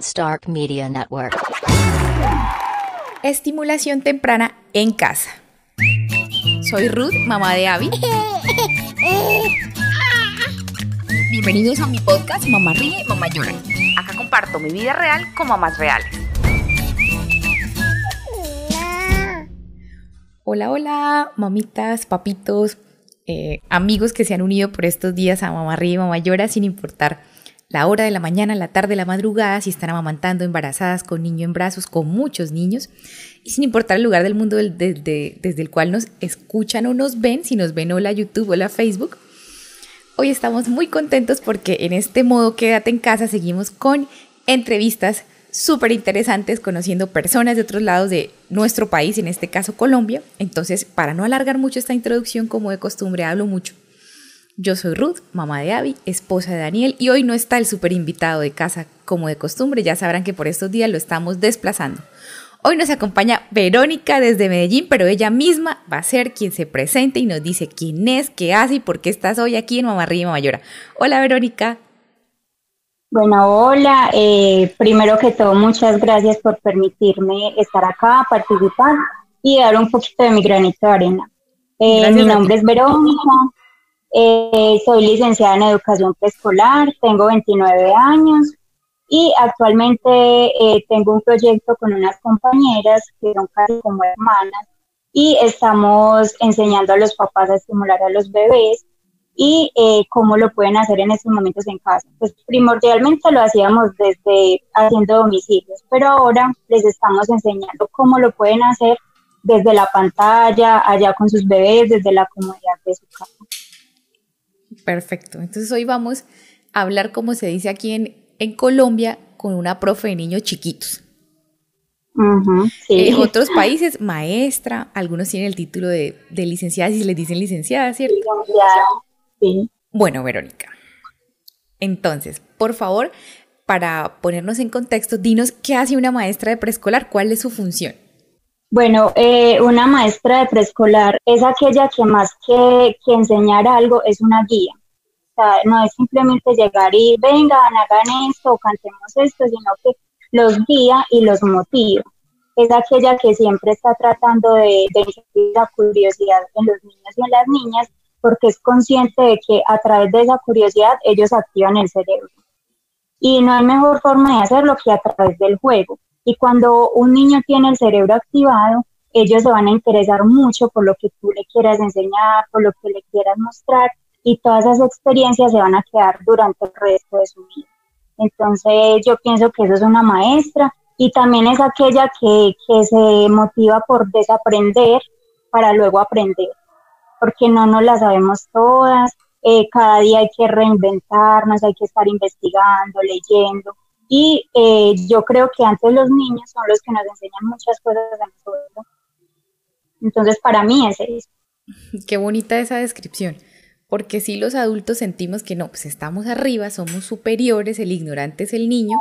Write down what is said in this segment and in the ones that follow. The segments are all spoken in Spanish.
Stark Media Network. Estimulación temprana en casa. Soy Ruth, mamá de Abby. Bienvenidos a mi podcast Mamá Ríe, Mamá Llora. Acá comparto mi vida real con mamás reales. Hola, hola, mamitas, papitos, eh, amigos que se han unido por estos días a Mamá Ríe, Mamá Llora, sin importar la hora de la mañana, la tarde, la madrugada, si están amamantando, embarazadas, con niño en brazos, con muchos niños, y sin importar el lugar del mundo desde, el cual nos escuchan o nos ven, si nos ven o la YouTube o la Facebook. Hoy estamos muy contentos porque en este modo Quédate en casa seguimos con entrevistas súper interesantes, conociendo personas de otros lados de nuestro país, en este caso Colombia. Entonces, para no alargar mucho esta introducción, como de costumbre hablo mucho, yo soy Ruth, mamá de Abby, esposa de Daniel, y hoy no está el super invitado de casa como de costumbre, ya sabrán que por estos días lo estamos desplazando. Hoy nos acompaña Verónica desde Medellín, pero ella misma va a ser quien se presente y nos dice quién es, qué hace y por qué estás hoy aquí en Mamá Ríe Mamá Hola Verónica. Bueno, hola. Eh, primero que todo, muchas gracias por permitirme estar acá, participar y dar un poquito de mi granito de arena. Eh, mi nombre es Verónica, eh, soy licenciada en educación preescolar, tengo 29 años y actualmente eh, tengo un proyecto con unas compañeras que son casi como hermanas y estamos enseñando a los papás a estimular a los bebés y eh, cómo lo pueden hacer en estos momentos en casa. Pues primordialmente lo hacíamos desde haciendo domicilios, pero ahora les estamos enseñando cómo lo pueden hacer desde la pantalla, allá con sus bebés, desde la comodidad de su casa. Perfecto. Entonces hoy vamos a hablar, como se dice aquí en, en Colombia, con una profe de niños chiquitos. En otros países, maestra, algunos tienen el título de, licenciada, si les dicen licenciada, ¿cierto? Sí. Bueno, Verónica. Entonces, por favor, para ponernos en contexto, dinos qué hace una maestra de preescolar, cuál es su función. Bueno, eh, una maestra de preescolar es aquella que más que, que, enseñar algo es una guía. No es simplemente llegar y vengan, hagan esto, cantemos esto, sino que los guía y los motiva. Es aquella que siempre está tratando de, de la curiosidad en los niños y en las niñas, porque es consciente de que a través de esa curiosidad ellos activan el cerebro. Y no hay mejor forma de hacerlo que a través del juego y cuando un niño tiene el cerebro activado, ellos se van a interesar mucho por lo que tú le quieras enseñar, por lo que le quieras mostrar y todas esas experiencias se van a quedar durante el resto de su vida. Entonces yo pienso que eso es una maestra y también es aquella que, se motiva por desaprender para luego aprender, porque no nos la sabemos todas, eh, cada día hay que reinventarnos, hay que estar investigando, leyendo, y eh, yo creo que antes los niños son los que nos enseñan muchas cosas a nosotros. Entonces, para mí es eso. Qué bonita esa descripción. Porque si los adultos sentimos que no, pues estamos arriba, somos superiores, el ignorante es el niño.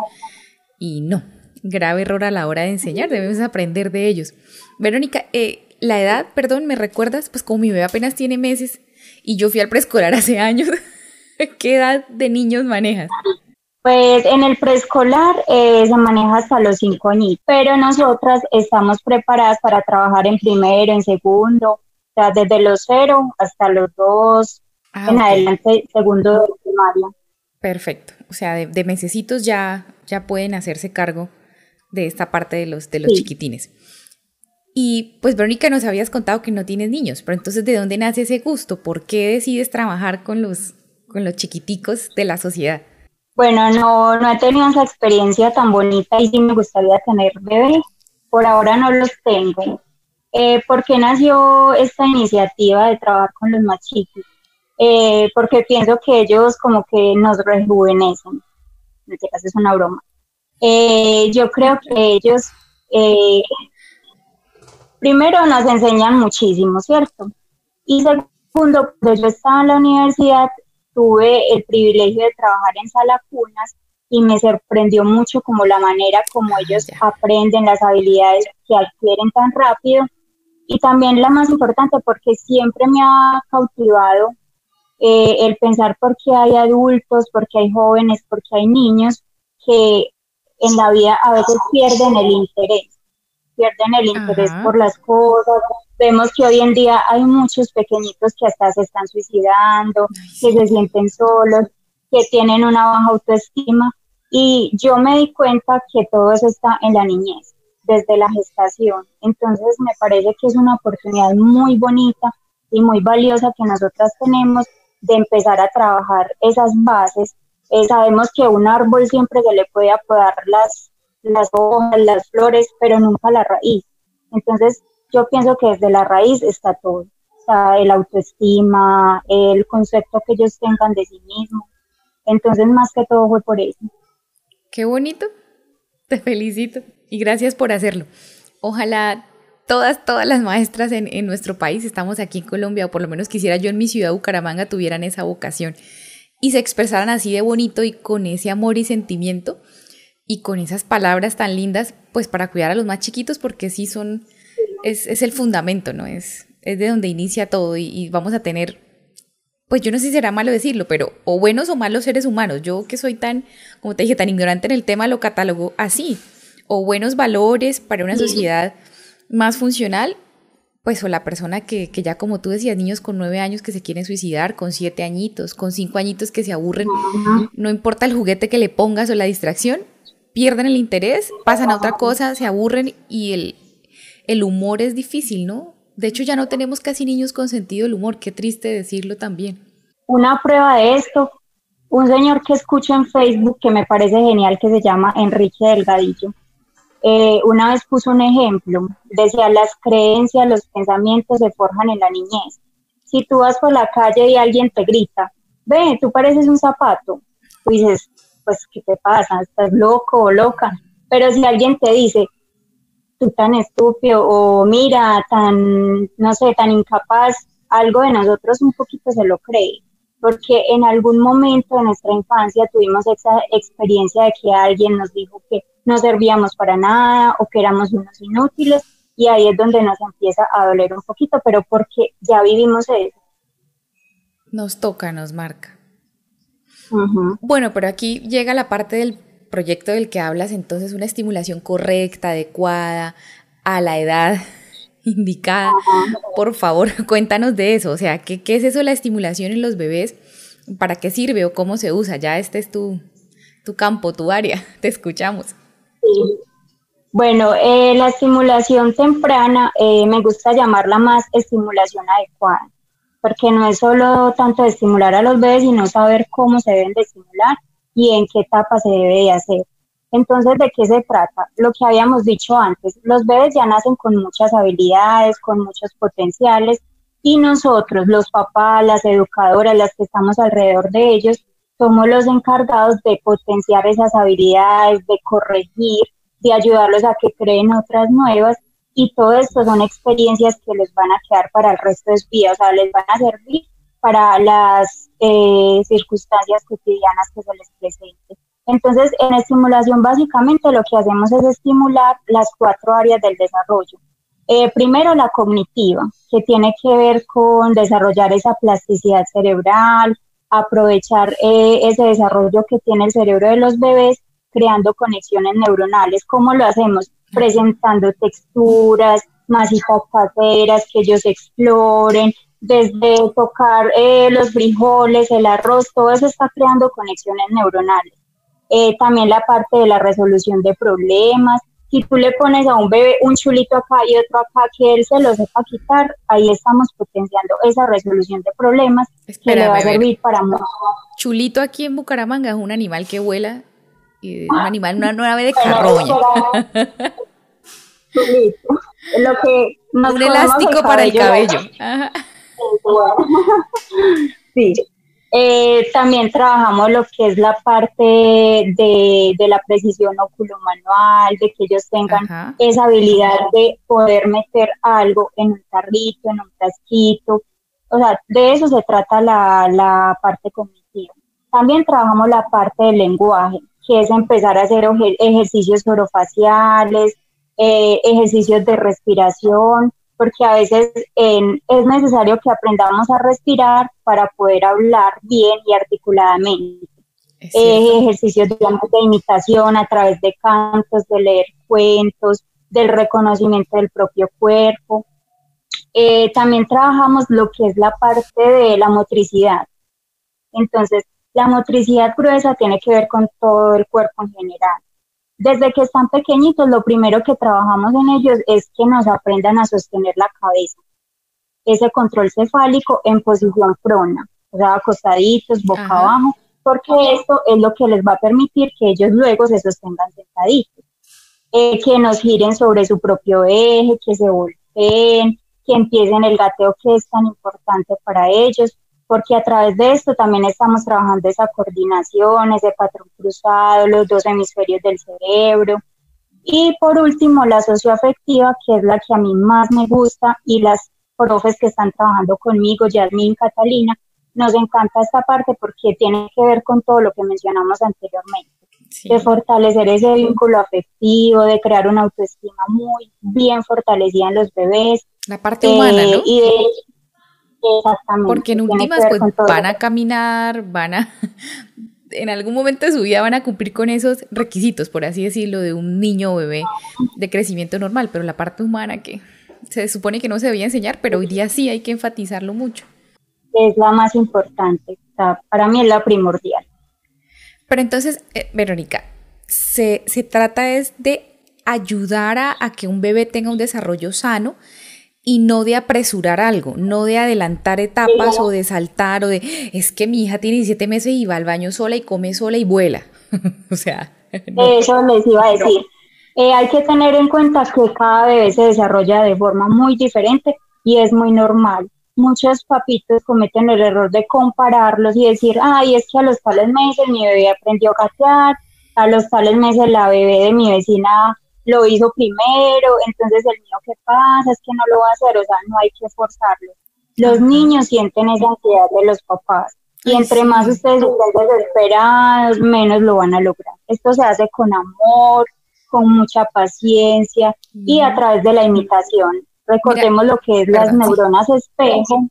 Y no, grave error a la hora de enseñar, debemos aprender de ellos. Verónica, eh, la edad, perdón, ¿me recuerdas? Pues como mi bebé apenas tiene meses y yo fui al preescolar hace años, ¿qué edad de niños manejas? Pues en el preescolar eh, se maneja hasta los cinco años, pero nosotras estamos preparadas para trabajar en primero, en segundo, o sea, desde los cero hasta los dos, ah, en adelante, segundo de primaria. Perfecto, o sea, de, de, mesecitos ya, ya pueden hacerse cargo de esta parte de los, de los chiquitines. Y pues Verónica nos habías contado que no tienes niños, pero entonces ¿de dónde nace ese gusto? ¿Por qué decides trabajar con los, con los chiquiticos de la sociedad? Bueno, no, no he tenido esa experiencia tan bonita y sí me gustaría tener bebé. Por ahora no los tengo. Eh, ¿Por qué nació esta iniciativa de trabajar con los más chicos? Eh, porque pienso que ellos como que nos rejuvenecen. En este caso es una broma. Eh, yo creo que ellos, eh, primero, nos enseñan muchísimo, ¿cierto? Y segundo, cuando yo estaba en la universidad, tuve el privilegio de trabajar en sala cunas y me sorprendió mucho como la manera como ellos aprenden las habilidades que adquieren tan rápido y también la más importante porque siempre me ha cautivado eh, el pensar por qué hay adultos, por qué hay jóvenes, por qué hay niños que en la vida a veces pierden el interés, pierden el interés por las cosas. Vemos que hoy en día hay muchos pequeñitos que hasta se están suicidando, que se sienten solos, que tienen una baja autoestima. Y yo me di cuenta que todo eso está en la niñez, desde la gestación. Entonces me parece que es una oportunidad muy bonita y muy valiosa que nosotras tenemos de empezar a trabajar esas bases. Eh, sabemos que un árbol siempre se le puede apodar las, las hojas, las flores, pero nunca la raíz. Entonces, yo pienso que desde la raíz está todo. Está el autoestima, el concepto que ellos tengan de sí mismos. Entonces, más que todo fue por eso. Qué bonito. Te felicito y gracias por hacerlo. Ojalá todas, todas las maestras en, en, nuestro país, estamos aquí en Colombia, o por lo menos quisiera yo en mi ciudad, Bucaramanga, tuvieran esa vocación y se expresaran así de bonito y con ese amor y sentimiento y con esas palabras tan lindas, pues para cuidar a los más chiquitos, porque sí son, es, es el fundamento, ¿no? Es, es de donde inicia todo y, vamos a tener pues yo no sé si será malo decirlo, pero o buenos o malos seres humanos. Yo que soy tan, como te dije, tan ignorante en el tema, lo catalogo así. O buenos valores para una sociedad más funcional, pues o la persona que, que, ya como tú decías, niños con nueve años que se quieren suicidar, con siete añitos, con cinco añitos que se aburren, no importa el juguete que le pongas o la distracción, pierden el interés, pasan a otra cosa, se aburren y el, el humor es difícil, ¿no? De hecho ya no tenemos casi niños con sentido del humor, qué triste decirlo también. Una prueba de esto, un señor que escucho en Facebook que me parece genial que se llama Enrique Delgadillo eh, una vez puso un ejemplo, decía, las creencias, los pensamientos se forjan en la niñez. Si tú vas por la calle y alguien te grita, ve, tú pareces un zapato, tú dices, pues, ¿qué te pasa? ¿Estás loco o loca? Pero si alguien te dice, tú tan estúpido o mira, tan, no sé, tan incapaz, algo de nosotros un poquito se lo cree porque en algún momento de nuestra infancia tuvimos esa experiencia de que alguien nos dijo que no servíamos para nada o que éramos unos inútiles y ahí es donde nos empieza a doler un poquito, pero porque ya vivimos eso. Nos toca, nos marca. Bueno, pero aquí llega la parte del proyecto del que hablas, entonces una estimulación correcta, adecuada, a la edad indicada. Por favor, cuéntanos de eso. O sea, ¿qué, ¿qué, es eso la estimulación en los bebés? ¿Para qué sirve o cómo se usa? Ya este es tu, tu campo, tu área. Te escuchamos. Sí. Bueno, eh, la estimulación temprana eh, me gusta llamarla más estimulación adecuada, porque no es solo tanto estimular a los bebés, sino saber cómo se deben de estimular y en qué etapa se debe de hacer. Entonces, ¿de qué se trata? Lo que habíamos dicho antes, los bebés ya nacen con muchas habilidades, con muchos potenciales, y nosotros, los papás, las educadoras, las que estamos alrededor de ellos, somos los encargados de potenciar esas habilidades, de corregir, de ayudarlos a que creen otras nuevas, y todo esto son experiencias que les van a quedar para el resto de su vida, o sea, les van a servir para las eh, circunstancias cotidianas que se les presenten. Entonces, en estimulación básicamente lo que hacemos es estimular las cuatro áreas del desarrollo. Eh, primero, la cognitiva, que tiene que ver con desarrollar esa plasticidad cerebral, aprovechar eh, ese desarrollo que tiene el cerebro de los bebés, creando conexiones neuronales. ¿Cómo lo hacemos? Presentando texturas, masitas caseras que ellos exploren, desde tocar eh, los frijoles, el arroz, todo eso está creando conexiones neuronales. Eh, también la parte de la resolución de problemas. Si tú le pones a un bebé un chulito acá y otro acá que él se lo sepa quitar, ahí estamos potenciando esa resolución de problemas que le va a servir para mucho. Chulito aquí en Bucaramanga es un animal que vuela, y un animal, una nave de carroña. Chulito. Lo que un elástico para el cabello. Sí, eh, también trabajamos lo que es la parte de, la precisión oculomanual, de que ellos tengan esa habilidad de poder meter algo en un tarrito, en un casquito. O sea, de eso se trata la, parte cognitiva. También trabajamos la parte del lenguaje, que es empezar a hacer ejercicios orofaciales, eh, ejercicios de respiración, porque a veces es necesario que aprendamos a respirar para poder hablar bien y articuladamente. eh, ejercicios de imitación a través de cantos, de leer cuentos, del reconocimiento del propio cuerpo. Eh, también trabajamos lo que es la parte de la motricidad. Entonces, la motricidad gruesa tiene que ver con todo el cuerpo en general. Desde que están pequeñitos, lo primero que trabajamos en ellos es que nos aprendan a sostener la cabeza. Ese control cefálico en posición prona, o sea, acostaditos, boca abajo, porque esto es lo que les va a permitir que ellos luego se sostengan sentaditos. Eh, que nos giren sobre su propio eje, que se volteen, que empiecen el gateo que es tan importante para ellos, porque a través de esto también estamos trabajando esa coordinación, ese patrón cruzado, los dos hemisferios del cerebro. Y por último, la socioafectiva, que es la que a mí más me gusta, y las profes que están trabajando conmigo, Yasmin, Catalina, nos encanta esta parte porque tiene que ver con todo lo que mencionamos anteriormente, de fortalecer ese vínculo afectivo, de crear una autoestima muy bien fortalecida en los bebés. La parte humana, ¿no? Eh, exactamente. Porque en últimas pues van a caminar, van a en algún momento de su vida van a cumplir con esos requisitos, por así decirlo, de un niño o bebé de crecimiento normal, pero la parte humana que se supone que no se debía enseñar, pero hoy día sí hay que enfatizarlo mucho es la más importante. para mí es la primordial. Pero entonces, eh, Verónica, se, trata es de ayudar a, que un bebé tenga un desarrollo sano y no de apresurar algo, no de adelantar etapas o de saltar o de, es que mi hija tiene 17 meses y va al baño sola y come sola y vuela. o sea... Eso les iba a decir. Eh, hay que tener en cuenta que cada bebé se desarrolla de forma muy diferente y es muy normal muchos papitos cometen el error de compararlos y decir, ay, es que a los tales meses mi bebé aprendió a gatear, a los tales meses la bebé de mi vecina lo hizo primero, entonces el mío qué pasa, es que no lo va a hacer, o sea, no hay que forzarlo. Los niños sienten esa ansiedad de los papás y entre más ustedes estén desesperados, menos lo van a lograr. Esto se hace con amor, con mucha paciencia y a través de la imitación. Recordemos lo que es las neuronas espejo,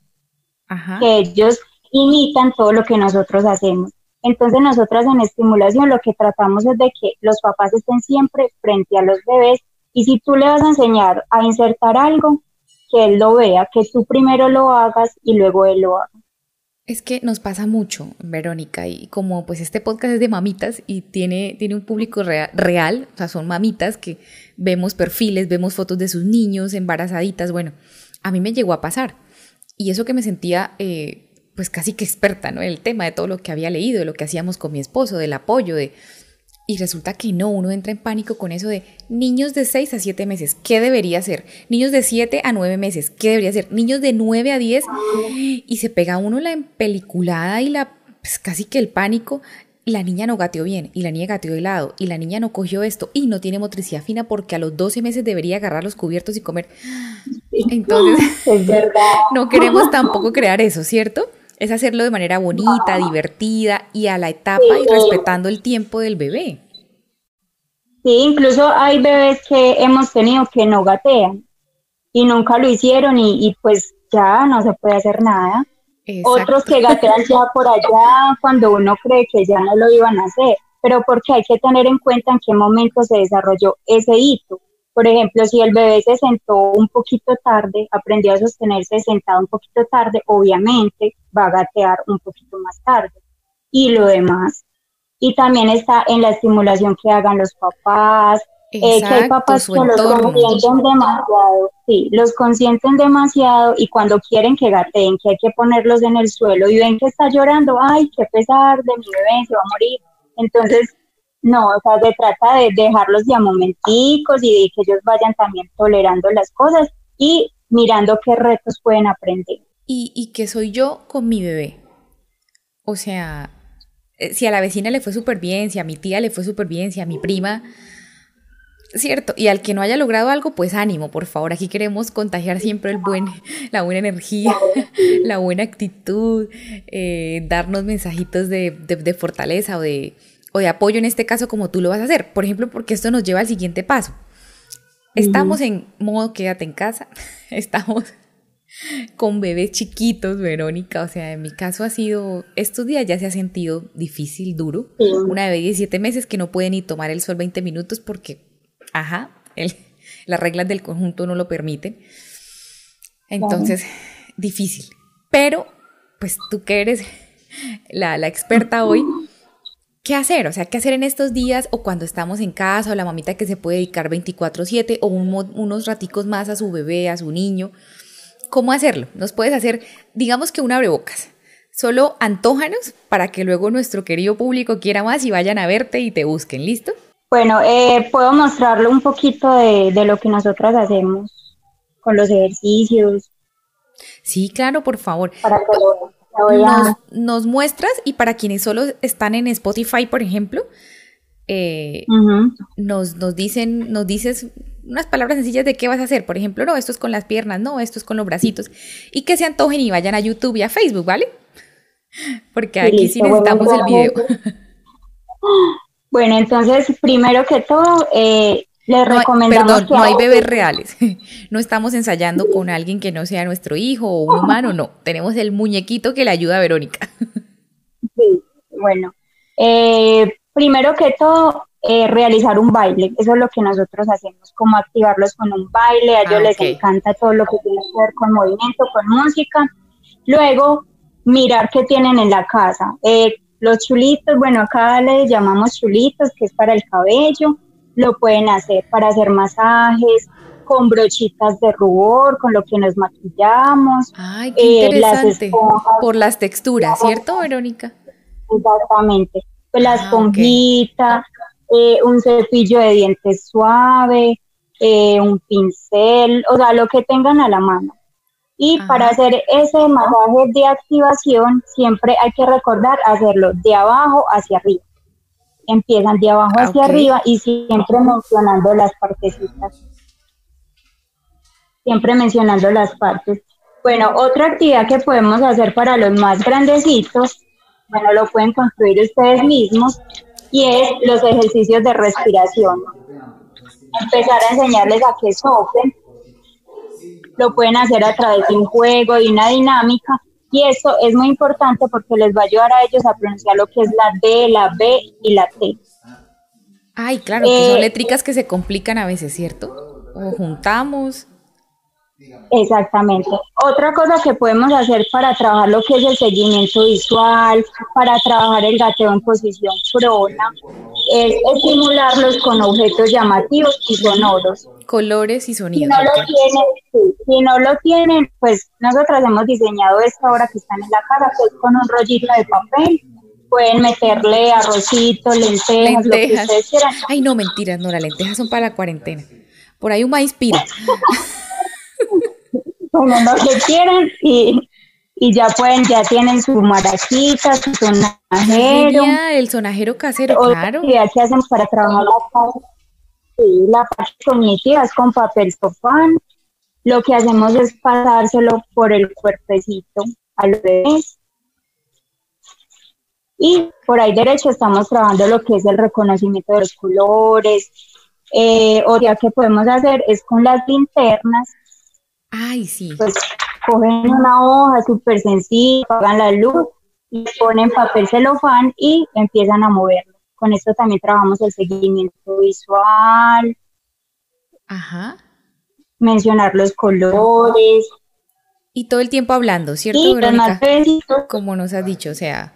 que ellos imitan todo lo que nosotros hacemos. Entonces nosotras en estimulación lo que tratamos es de que los papás estén siempre frente a los bebés y si tú le vas a enseñar a insertar algo, que él lo vea, que tú primero lo hagas y luego él lo haga. Es que nos pasa mucho, Verónica, y como pues este podcast es de mamitas y tiene, tiene un público real, o sea, son mamitas que vemos perfiles, vemos fotos de sus niños embarazaditas, bueno, a mí me llegó a pasar. Y eso que me sentía eh, pues casi que experta, ¿no? El tema de todo lo que había leído, de lo que hacíamos con mi esposo, del apoyo, de... Y resulta que no, uno entra en pánico con eso de niños de 6 a 7 meses, ¿qué debería ser? Niños de 7 a 9 meses, ¿qué debería ser? Niños de 9 a 10 y se pega uno la empeliculada y la pues casi que el pánico la niña no gateó bien, y la niña gateó de lado, y la niña no cogió esto, y no tiene motricidad fina porque a los 12 meses debería agarrar los cubiertos y comer. Entonces, no queremos tampoco crear eso, ¿cierto? Es hacerlo de manera bonita, divertida y a la etapa y respetando el tiempo del bebé. Sí, incluso hay bebés que hemos tenido que no gatean y nunca lo hicieron y, y pues ya no se puede hacer nada. Otros que gatean ya por allá cuando uno cree que ya no lo iban a hacer, pero porque hay que tener en cuenta en qué momento se desarrolló ese hito. Por ejemplo, si el bebé se sentó un poquito tarde, aprendió a sostenerse sentado un poquito tarde, obviamente va a gatear un poquito más tarde. Y lo demás. Y también está en la estimulación que hagan los papás, eh, que hay papás que los consienten demasiado, sí, los consienten demasiado y cuando quieren que gateen, que hay que ponerlos en el suelo y ven que está llorando, ay, qué pesar de mi bebé, se va a morir. Entonces, no, o sea, se trata de dejarlos ya momenticos y de que ellos vayan también tolerando las cosas y mirando qué retos pueden aprender. ¿Y, y qué soy yo con mi bebé? O sea, eh, si a la vecina le fue súper bien, si a mi tía le fue súper bien, si a mi prima Cierto, y al que no haya logrado algo, pues ánimo, por favor. Aquí queremos contagiar siempre el buen, la buena energía, la buena actitud, eh, darnos mensajitos de, de, fortaleza o de, o de apoyo en este caso como tú lo vas a hacer. Por ejemplo, porque esto nos lleva al siguiente paso. Estamos en modo quédate en casa, estamos con bebés chiquitos, Verónica. O sea, en mi caso ha sido, estos días ya se ha sentido difícil, duro. Una bebé de 17 meses que no puede ni tomar el sol 20 minutos porque, ajá, las reglas del conjunto no lo permiten. Entonces, difícil. Pero, pues tú que eres la, la experta hoy, ¿qué hacer? O sea, ¿qué hacer en estos días o cuando estamos en casa o la mamita que se puede dedicar 24/7 o unos raticos más a su bebé, a su niño? ¿Cómo hacerlo? Nos puedes hacer, digamos que un abrebocas. Solo antójanos para que luego nuestro querido público quiera más y vayan a verte y te busquen. ¿Listo? Bueno, eh, puedo mostrarle un poquito de, de lo que nosotras hacemos con los ejercicios. Sí, claro, por favor. Para que nos, muestras y para quienes solo están en Spotify, por ejemplo, eh, nos, nos dicen, nos dices unas palabras sencillas de qué vas a hacer. Por ejemplo, no, esto es con las piernas, no, esto es con los bracitos. Y que se antojen y vayan a YouTube y a Facebook, ¿vale? Porque aquí sí necesitamos el video. Bueno, entonces, primero que todo, eh, les no, perdón, no hay bebés reales. No estamos ensayando con alguien que no sea nuestro hijo o un humano, no. Tenemos el muñequito que le ayuda a Verónica. Sí, bueno. Eh, primero que todo, eh, realizar un baile. Eso es lo que nosotros hacemos, como activarlos con un baile. A ellos ah, les encanta todo lo que tiene que ver con movimiento, con música. Luego, mirar qué tienen en la casa. Eh, los chulitos, bueno, acá les llamamos chulitos, que es para el cabello lo pueden hacer para hacer masajes, con brochitas de rubor, con lo que nos maquillamos. Ay, qué eh, interesante. Por las texturas, ¿cierto, Verónica? Exactamente. Pues la ah, esponjita, eh, un cepillo de dientes suave, eh, un pincel, o sea, lo que tengan a la mano. Y para hacer ese masaje de activación, siempre hay que recordar hacerlo de abajo hacia arriba empiezan de abajo hacia arriba y siempre mencionando las partecitas. Siempre mencionando las partes. Bueno, otra actividad que podemos hacer para los más grandecitos, bueno, lo pueden construir ustedes mismos, y es los ejercicios de respiración. Empezar a enseñarles a que soplen. Lo pueden hacer a través de un juego, de una dinámica, y esto es muy importante porque les va a ayudar a ellos a pronunciar lo que es la D, la B y la T. Ay, claro, que son eh, létricas que se complican a veces, ¿cierto? O juntamos. Exactamente. Otra cosa que podemos hacer para trabajar lo que es el seguimiento visual, para trabajar el gateo en posición prona, es estimularlos con objetos llamativos y sonoros. Colores y sonidos. Si no, lo tienen, si no lo tienen, pues nosotros hemos diseñado esta ahora que están en la casa, pues con un rollito de papel. Pueden meterle arrocito, lentejas, lo que ustedes quieran. Ay, no, mentiras, no, las lentejas son para la cuarentena. Por ahí un maíz pira. como lo que quieran y, y ya pueden, ya tienen su maracita, su sonajero. el sonajero casero, claro. ¿Qué hacemos para trabajar la parte, la parte cognitiva es con papel sofán. Lo que hacemos es pasárselo por el cuerpecito a los bebés. Y por ahí derecho estamos trabajando lo que es el reconocimiento de los colores. Eh, otra que podemos hacer es con las linternas Ay, sí. Pues cogen una hoja súper sencilla, apagan la luz, y ponen papel celofán y empiezan a moverlo. Con esto también trabajamos el seguimiento visual. Ajá. Mencionar los colores. Y todo el tiempo hablando, ¿cierto, Verónica? Como nos has dicho, o sea,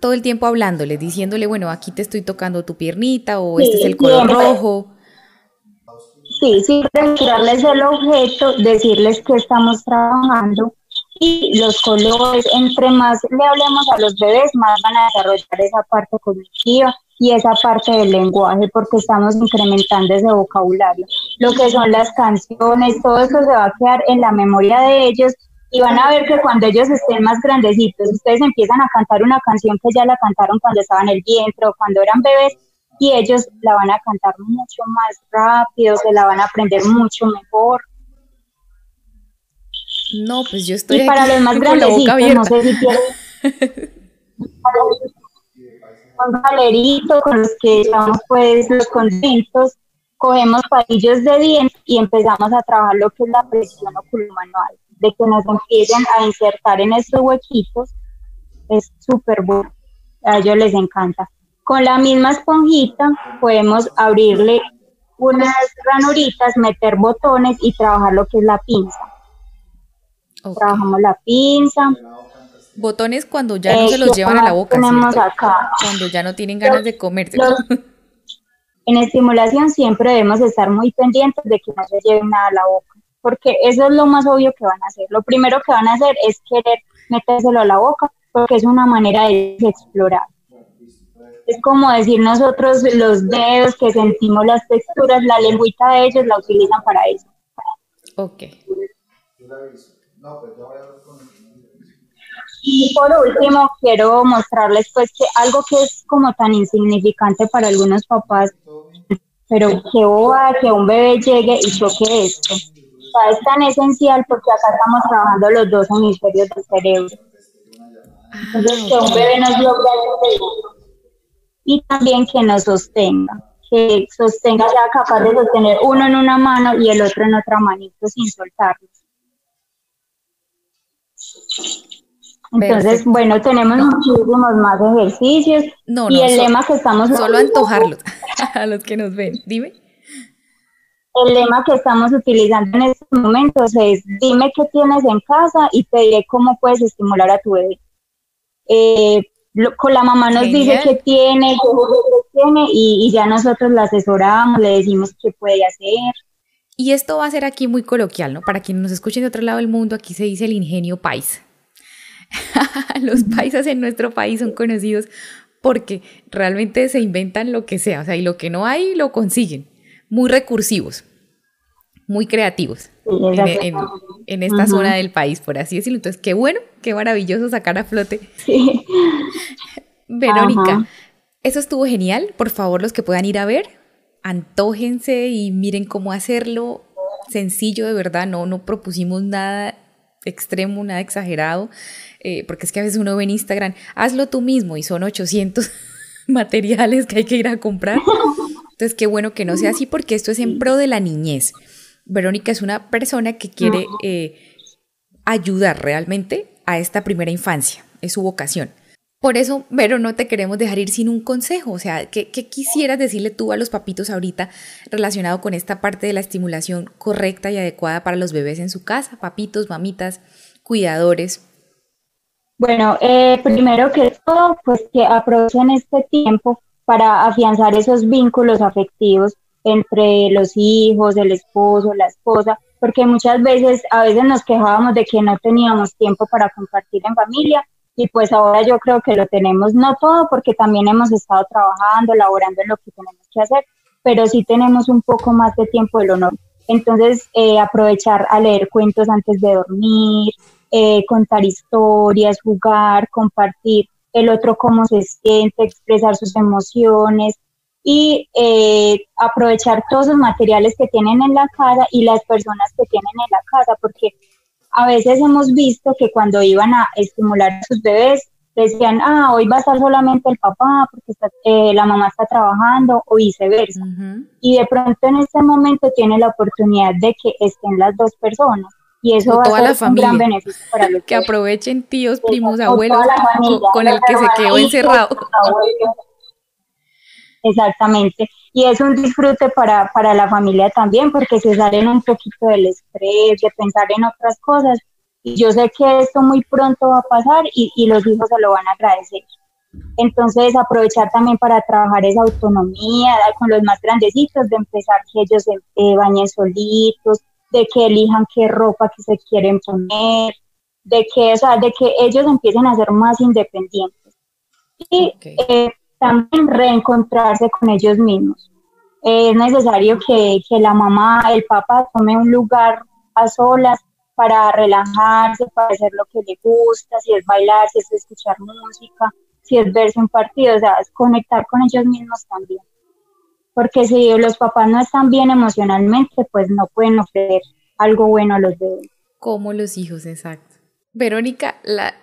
todo el tiempo hablándole, diciéndole, bueno, aquí te estoy tocando tu piernita o este es el color rojo. Sí, sí, retirarles el objeto, decirles que estamos trabajando y los colores, entre más le hablemos a los bebés, más van a desarrollar esa parte cognitiva y esa parte del lenguaje porque estamos incrementando ese vocabulario. Lo que son las canciones, todo eso se va a quedar en la memoria de ellos y van a ver que cuando ellos estén más grandecitos, ustedes empiezan a cantar una canción que ya la cantaron cuando estaban en el vientre o cuando eran bebés, y ellos la van a cantar mucho más rápido, se la van a aprender mucho mejor. No, pues yo estoy. Y para los más grandes, no sé si quieren. un galerito con los que llevamos pues los contentos cogemos palillos de dientes y empezamos a trabajar lo que es la presión oculomanual, de que nos empiecen a insertar en estos huequitos, es súper bueno, a ellos les encanta. Con la misma esponjita podemos abrirle unas ranuritas, meter botones y trabajar lo que es la pinza. Trabajamos la pinza. Botones cuando ya no se los llevan a la boca. Tenemos acá. Cuando ya no tienen ganas de comer. en estimulación siempre debemos estar muy pendientes de que no se lleven nada a la boca, porque eso es lo más obvio que van a hacer. Lo primero que van a hacer es querer metérselo a la boca, porque es una manera de explorar. Es como decir nosotros los dedos que sentimos las texturas, la lengüita de ellos la utilizan para eso. Ok. Y por último, quiero mostrarles pues que algo que es como tan insignificante para algunos papás, pero que boba que un bebé llegue y toque esto. O es tan esencial porque acá estamos trabajando los dos hemisferios del cerebro. Entonces, que un bebé nos logre y también que nos sostenga, que sostenga, sea capaz de sostener uno en una mano y el otro en otra manito sin soltarlo. Entonces, bueno, tenemos muchísimos más ejercicios y el lema que estamos solo antojarlos a los que nos ven. Dime. El lema que estamos utilizando en estos momentos es dime qué tienes en casa y te diré cómo puedes estimular a tu bebé. Eh, con la mamá nos dice qué tiene, qué tiene y, y ya nosotros la asesoramos, le decimos qué puede hacer. Y esto va a ser aquí muy coloquial, ¿no? Para quienes nos escuchen de otro lado del mundo, aquí se dice el ingenio país. Los paisas en nuestro país son conocidos porque realmente se inventan lo que sea, o sea, y lo que no hay lo consiguen. Muy recursivos, muy creativos en, esta zona del país, por así decirlo. Entonces, qué bueno, qué maravilloso sacar a flote. Verónica, eso estuvo genial. Por favor, los que puedan ir a ver, antójense y miren cómo hacerlo. Sencillo, de verdad, no, no propusimos nada extremo, nada exagerado, eh, porque es que a veces uno ve en Instagram, hazlo tú mismo y son 800 materiales que hay que ir a comprar. Entonces, qué bueno que no sea así porque esto es en pro de la niñez. Verónica es una persona que quiere eh, ayudar realmente a esta primera infancia, es su vocación. Por eso, Vero, no te queremos dejar ir sin un consejo. O sea, ¿qué, quisieras decirle tú a los papitos ahorita relacionado con esta parte de la estimulación correcta y adecuada para los bebés en su casa? Papitos, mamitas, cuidadores. Bueno, eh, primero que todo, pues que aprovechen este tiempo para afianzar esos vínculos afectivos entre los hijos, el esposo, la esposa, porque muchas veces, a veces nos quejábamos de que no teníamos tiempo para compartir en familia y pues ahora yo creo que lo tenemos, no todo porque también hemos estado trabajando, laborando en lo que tenemos que hacer, pero sí tenemos un poco más de tiempo del honor. Entonces, eh, aprovechar a leer cuentos antes de dormir, eh, contar historias, jugar, compartir el otro cómo se siente, expresar sus emociones y eh, aprovechar todos los materiales que tienen en la casa y las personas que tienen en la casa, porque a veces hemos visto que cuando iban a estimular a sus bebés, decían, ah, hoy va a estar solamente el papá porque eh, la mamá está trabajando o viceversa. Y de pronto en este momento tiene la oportunidad de que estén las dos personas. Y eso va a ser un gran beneficio para los Que aprovechen tíos, primos, abuelos, con el que se quedó encerrado. Exactamente. Y es un disfrute para, para la familia también, porque se salen un poquito del estrés, de pensar en otras cosas. Y yo sé que esto muy pronto va a pasar y, y los hijos se lo van a agradecer. Entonces, aprovechar también para trabajar esa autonomía con los más grandecitos, de empezar que ellos se eh, bañen solitos, de que elijan qué ropa que se quieren poner, de que, o sea, de que ellos empiecen a ser más independientes. Y eh, también reencontrarse con ellos mismos. Es necesario que, que la mamá, el papá tome un lugar a solas para relajarse, para hacer lo que le gusta, si es bailar, si es escuchar música, si es verse un partido, o sea, es conectar con ellos mismos también. Porque si los papás no están bien emocionalmente, pues no pueden ofrecer algo bueno a los bebés. Como los hijos, exacto. Verónica, la,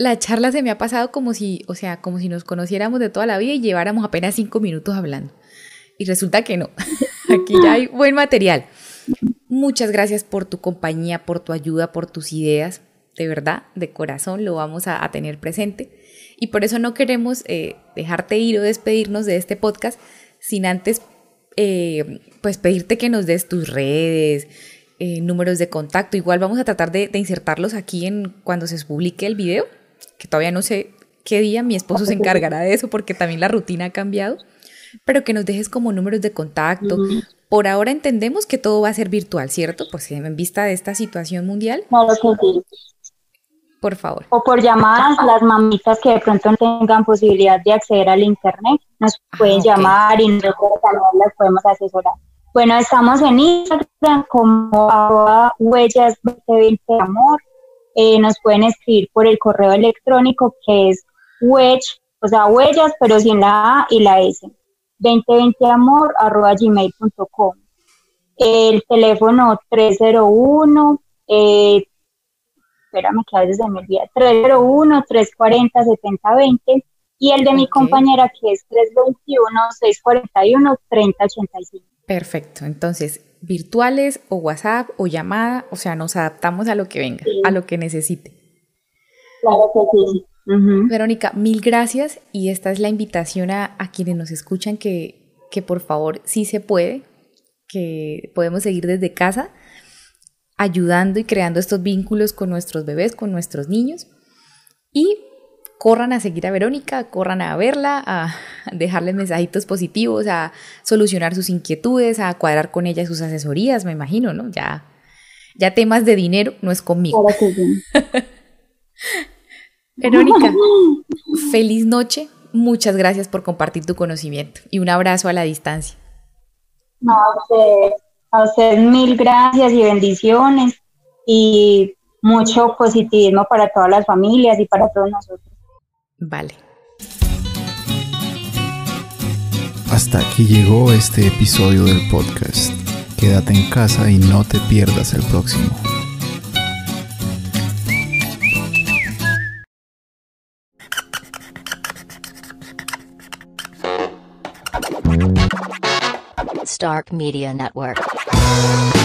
la charla se me ha pasado como si, o sea, como si nos conociéramos de toda la vida y lleváramos apenas cinco minutos hablando. Y resulta que no. Aquí ya hay buen material. Muchas gracias por tu compañía, por tu ayuda, por tus ideas. De verdad, de corazón lo vamos a, tener presente. Y por eso no queremos eh, dejarte ir o despedirnos de este podcast sin antes eh, pues pedirte que nos des tus redes, eh, números de contacto. Igual vamos a tratar de, insertarlos aquí en cuando se publique el video, que todavía no sé qué día mi esposo se encargará de eso porque también la rutina ha cambiado, pero que nos dejes como números de contacto. Por ahora entendemos que todo va a ser virtual, ¿cierto? Pues en vista de esta situación mundial. Por favor. O por llamadas, las mamitas que de pronto no tengan posibilidad de acceder al internet, nos ah, pueden llamar y nosotros también las podemos asesorar. Bueno, estamos en Instagram como huellas 2020 amor. Eh, nos pueden escribir por el correo electrónico que es wedge, o sea, huellas, pero sin la A y la S. 2020amor arroba gmail.com. El teléfono 301, eh, espérame que a veces se me olvida, 301-340-7020 y el de mi compañera que es 321-641-3085. Perfecto, entonces virtuales o WhatsApp o llamada, o sea, nos adaptamos a lo que venga, a lo que necesite. Claro que sí. Verónica, mil gracias y esta es la invitación a, a quienes nos escuchan que, que por favor sí se puede, que podemos seguir desde casa ayudando y creando estos vínculos con nuestros bebés, con nuestros niños. Y corran a seguir a Verónica, corran a verla, a dejarle mensajitos positivos, a solucionar sus inquietudes, a cuadrar con ella sus asesorías, me imagino, ¿no? Ya, ya temas de dinero no es conmigo. Verónica, feliz noche. Muchas gracias por compartir tu conocimiento y un abrazo a la distancia. No, a usted mil gracias y bendiciones y mucho positivismo para todas las familias y para todos nosotros. Vale. Hasta aquí llegó este episodio del podcast. Quédate en casa y no te pierdas el próximo. Stark Media Network.